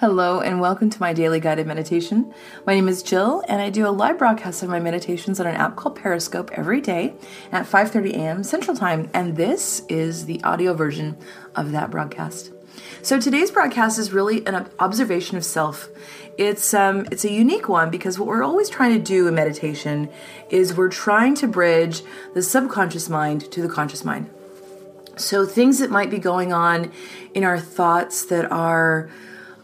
Hello, and welcome to my daily guided meditation. My name is Jill, and I do a live broadcast of my meditations on an app called Periscope every day at 5:30 a.m. Central Time, and this is the audio version of that broadcast. So today's broadcast is really an observation of self. It's um, it's a unique one because what we're always trying to do in meditation is we're trying to bridge the subconscious mind to the conscious mind. So things that might be going on in our thoughts that are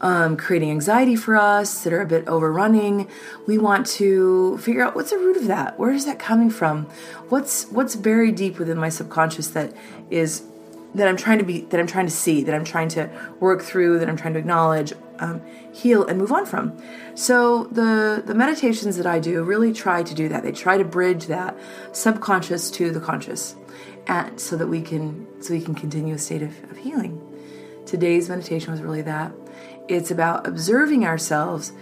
um, creating anxiety for us, that are a bit overrunning. We want to figure out what's the root of that. Where is that coming from? What's what's buried deep within my subconscious that is that I'm trying to be that I'm trying to see, that I'm trying to work through, that I'm trying to acknowledge, um, heal, and move on from. So the the meditations that I do really try to do that. They try to bridge that subconscious to the conscious, and so that we can so we can continue a state of, of healing. Today's meditation was really that. It's about observing ourselves,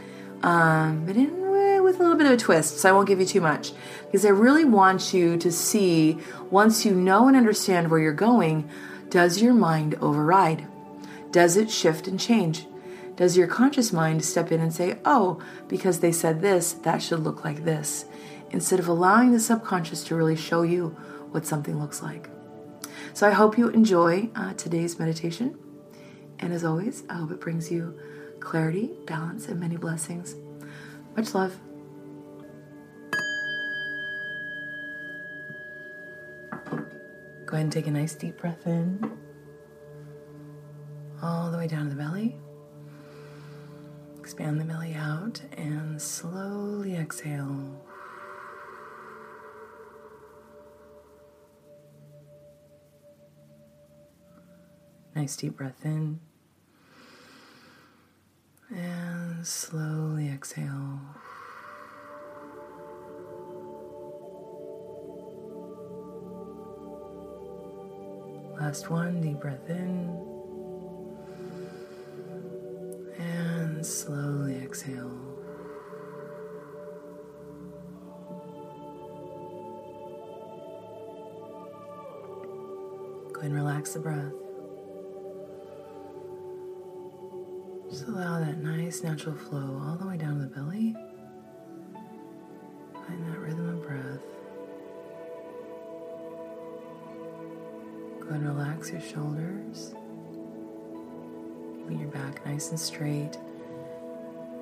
um, but in with a little bit of a twist. So I won't give you too much because I really want you to see once you know and understand where you're going, does your mind override? Does it shift and change? Does your conscious mind step in and say, oh, because they said this, that should look like this, instead of allowing the subconscious to really show you what something looks like? So I hope you enjoy uh, today's meditation. And as always, I hope it brings you clarity, balance, and many blessings. Much love. Go ahead and take a nice deep breath in, all the way down to the belly. Expand the belly out and slowly exhale. Nice deep breath in. And slowly exhale. Last one, deep breath in. And slowly exhale. Go and relax the breath. Just allow that nice natural flow all the way down to the belly. Find that rhythm of breath. Go and relax your shoulders. Keeping your back nice and straight.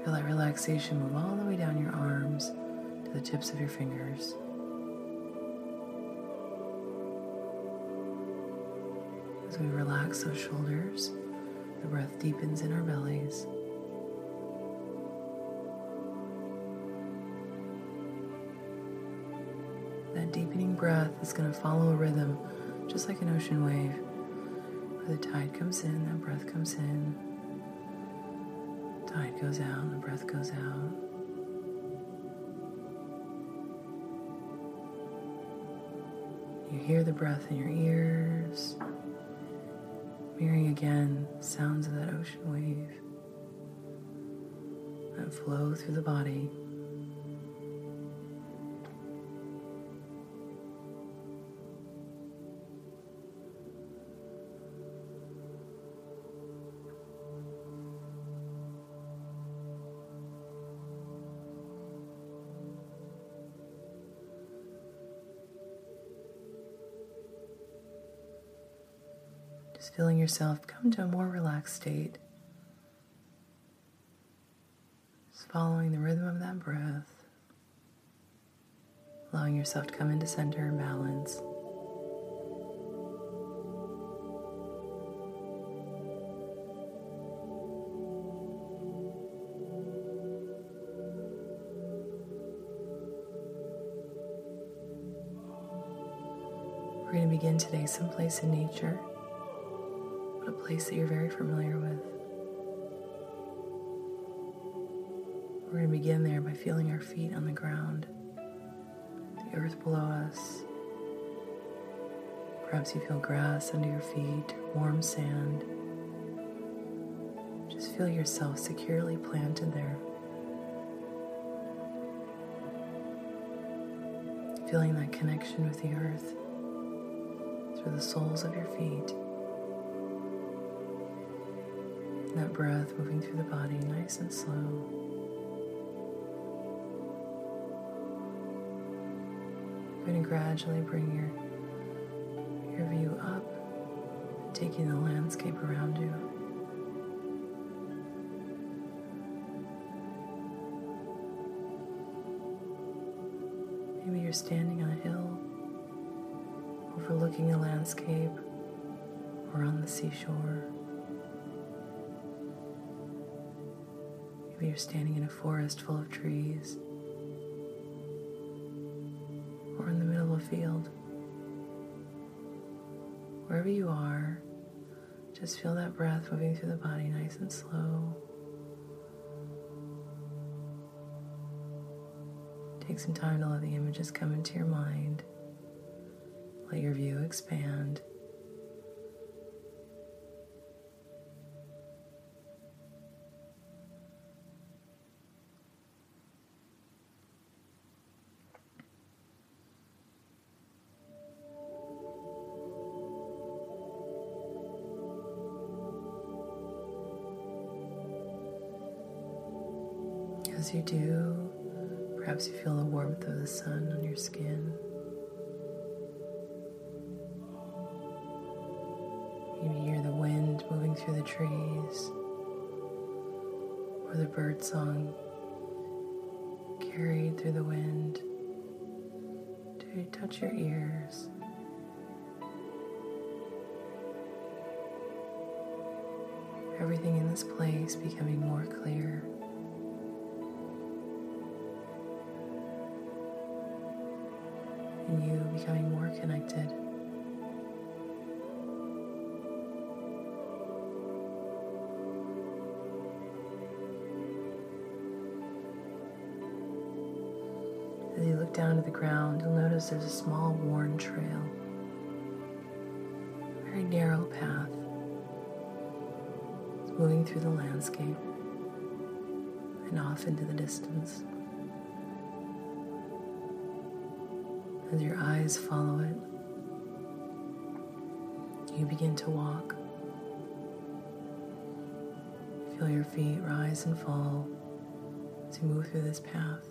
Feel that relaxation move all the way down your arms to the tips of your fingers. As we relax those shoulders, the breath deepens in our bellies. That deepening breath is going to follow a rhythm just like an ocean wave. Where the tide comes in, that breath comes in. Tide goes out, the breath goes out. You hear the breath in your ears mirroring again sounds of that ocean wave that flow through the body. Feeling yourself come to a more relaxed state. Just following the rhythm of that breath. Allowing yourself to come into center and balance. We're going to begin today someplace in nature place that you're very familiar with. We're going to begin there by feeling our feet on the ground, the earth below us. Perhaps you feel grass under your feet, warm sand. Just feel yourself securely planted there. Feeling that connection with the earth through the soles of your feet. That breath moving through the body nice and slow. going to gradually bring your, your view up, taking the landscape around you. Maybe you're standing on a hill, overlooking a landscape, or on the seashore. Maybe you're standing in a forest full of trees. Or in the middle of a field. Wherever you are, just feel that breath moving through the body nice and slow. Take some time to let the images come into your mind. Let your view expand. As you do, perhaps you feel the warmth of the sun on your skin. You hear the wind moving through the trees or the bird song carried through the wind to touch your ears. Everything in this place becoming more clear. You becoming more connected. As you look down to the ground, you'll notice there's a small worn trail, a very narrow path. It's moving through the landscape and off into the distance. As your eyes follow it, you begin to walk. Feel your feet rise and fall as you move through this path.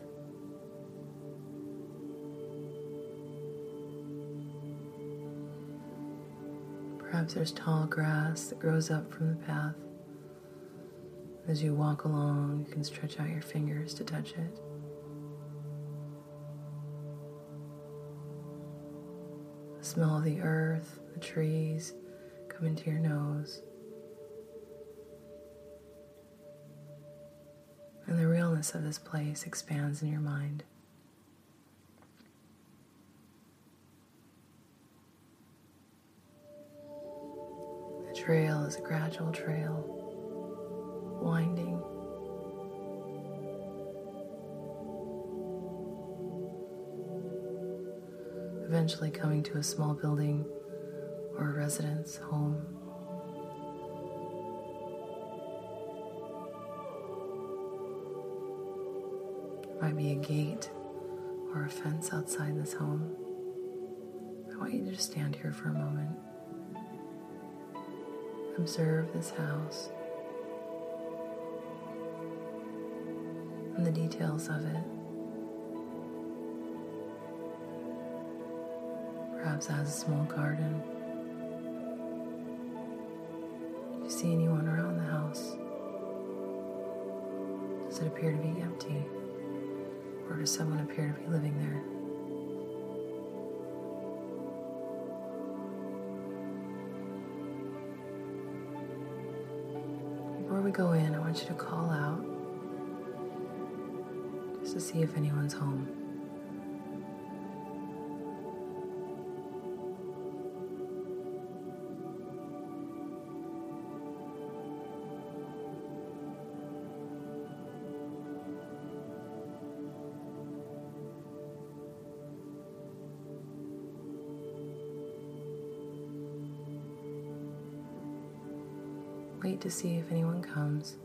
Perhaps there's tall grass that grows up from the path. As you walk along, you can stretch out your fingers to touch it. Smell of the earth, the trees come into your nose. And the realness of this place expands in your mind. The trail is a gradual trail, winding. Eventually coming to a small building or a residence home. might be a gate or a fence outside this home. I want you to just stand here for a moment. Observe this house and the details of it. Perhaps has a small garden. Do you see anyone around the house? Does it appear to be empty? Or does someone appear to be living there? Before we go in, I want you to call out just to see if anyone's home. Wait to see if anyone comes.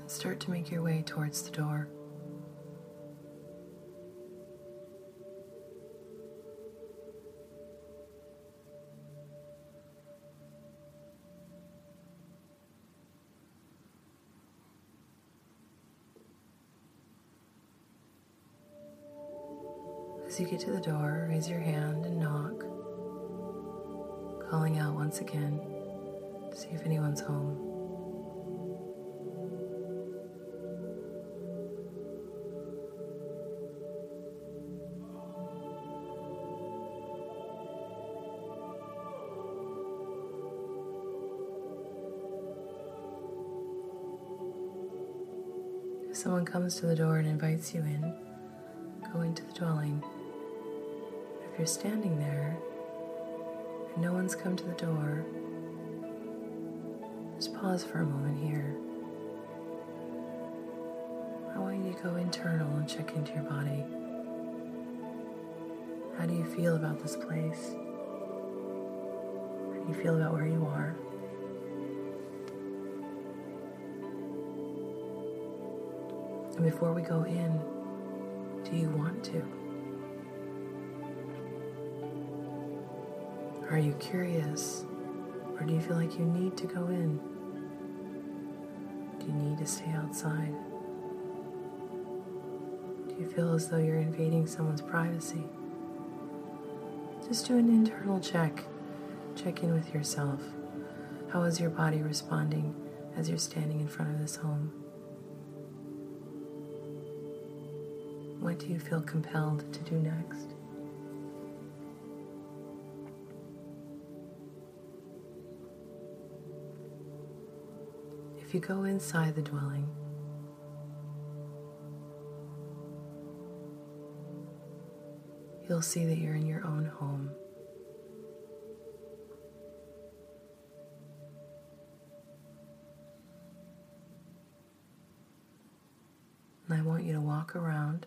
And start to make your way towards the door. Someone comes to the door and invites you in, go into the dwelling. If you're standing there and no one's come to the door, just pause for a moment here. I want you to go internal and check into your body. How do you feel about this place? How do you feel about where you are? And before we go in, do you want to? Are you curious? Or do you feel like you need to go in? Do you need to stay outside? Do you feel as though you're invading someone's privacy? Just do an internal check. Check in with yourself. How is your body responding as you're standing in front of this home? What do you feel compelled to do next? If you go inside the dwelling, you'll see that you're in your own home. I want you to walk around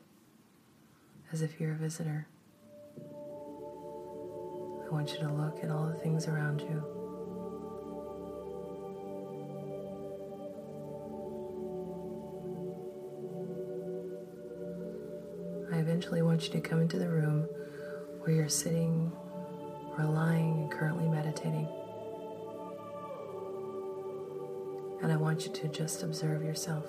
as if you're a visitor. I want you to look at all the things around you. I eventually want you to come into the room where you're sitting or lying and currently meditating. And I want you to just observe yourself.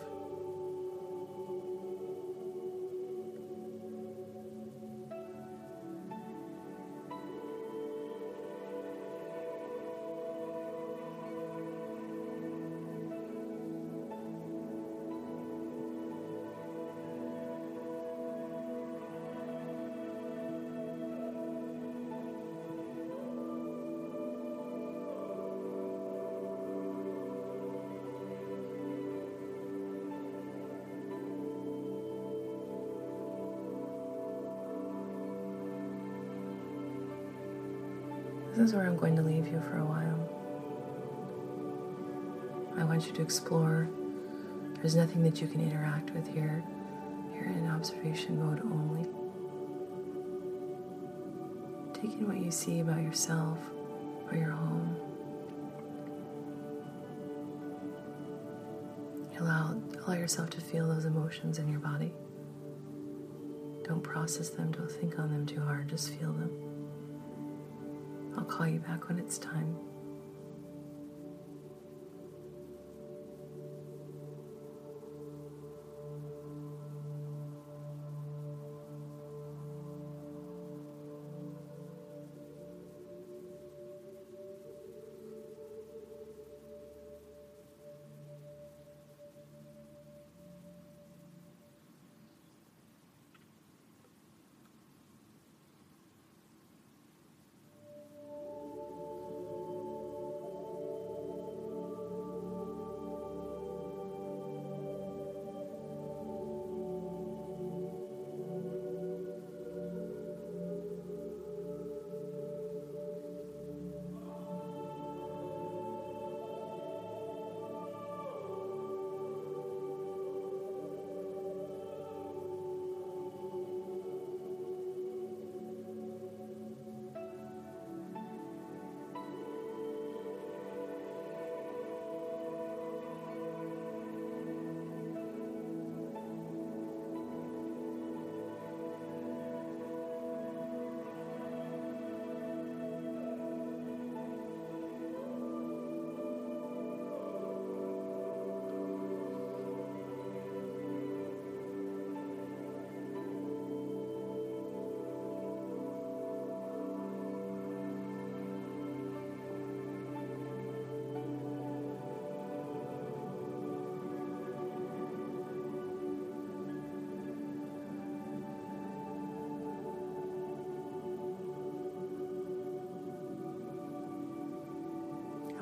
This is where I'm going to leave you for a while. I want you to explore. There's nothing that you can interact with here. You're in an observation mode only. Take in what you see about yourself or your home. Allow, allow yourself to feel those emotions in your body. Don't process them, don't think on them too hard, just feel them. I'll call you back when it's time.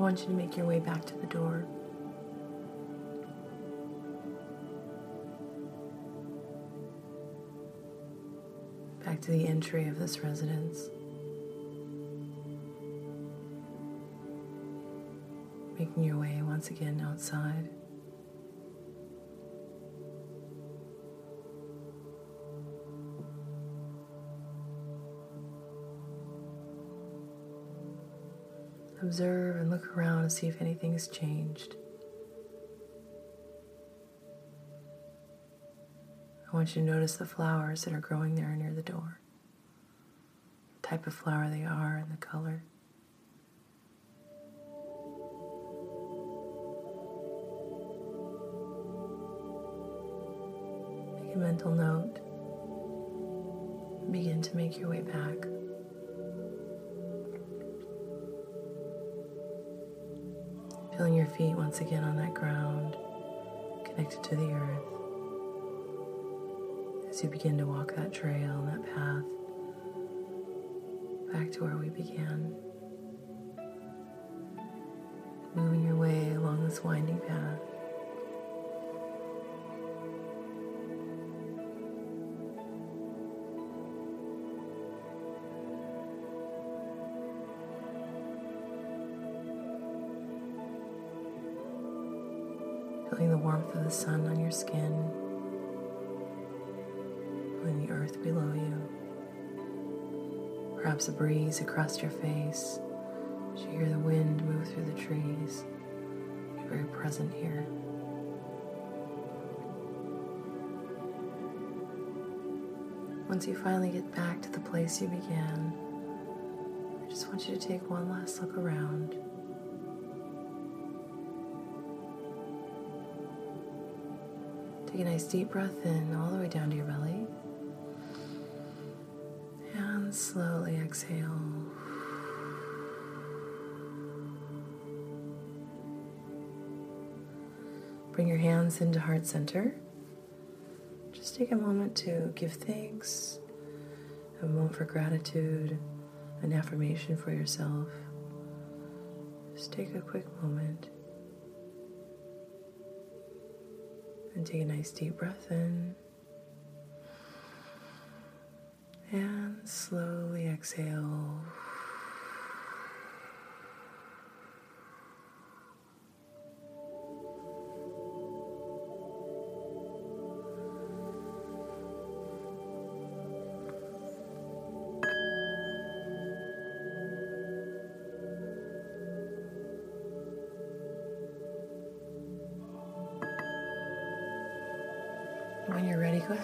Want you to make your way back to the door. Back to the entry of this residence. Making your way once again outside. Observe and look around and see if anything has changed. I want you to notice the flowers that are growing there near the door, the type of flower they are, and the color. Make a mental note. Begin to make your way back. Feeling your feet once again on that ground, connected to the earth. As you begin to walk that trail, that path, back to where we began. Moving your way along this winding path. Feeling the warmth of the sun on your skin, feeling the earth below you. Perhaps a breeze across your face as you hear the wind move through the trees. You're very present here. Once you finally get back to the place you began, I just want you to take one last look around. Take a nice deep breath in all the way down to your belly. And slowly exhale. Bring your hands into heart center. Just take a moment to give thanks, a moment for gratitude, an affirmation for yourself. Just take a quick moment. And take a nice deep breath in. And slowly exhale.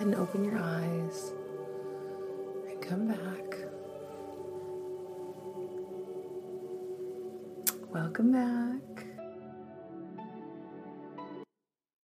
Ahead and open your eyes and come back. Welcome back.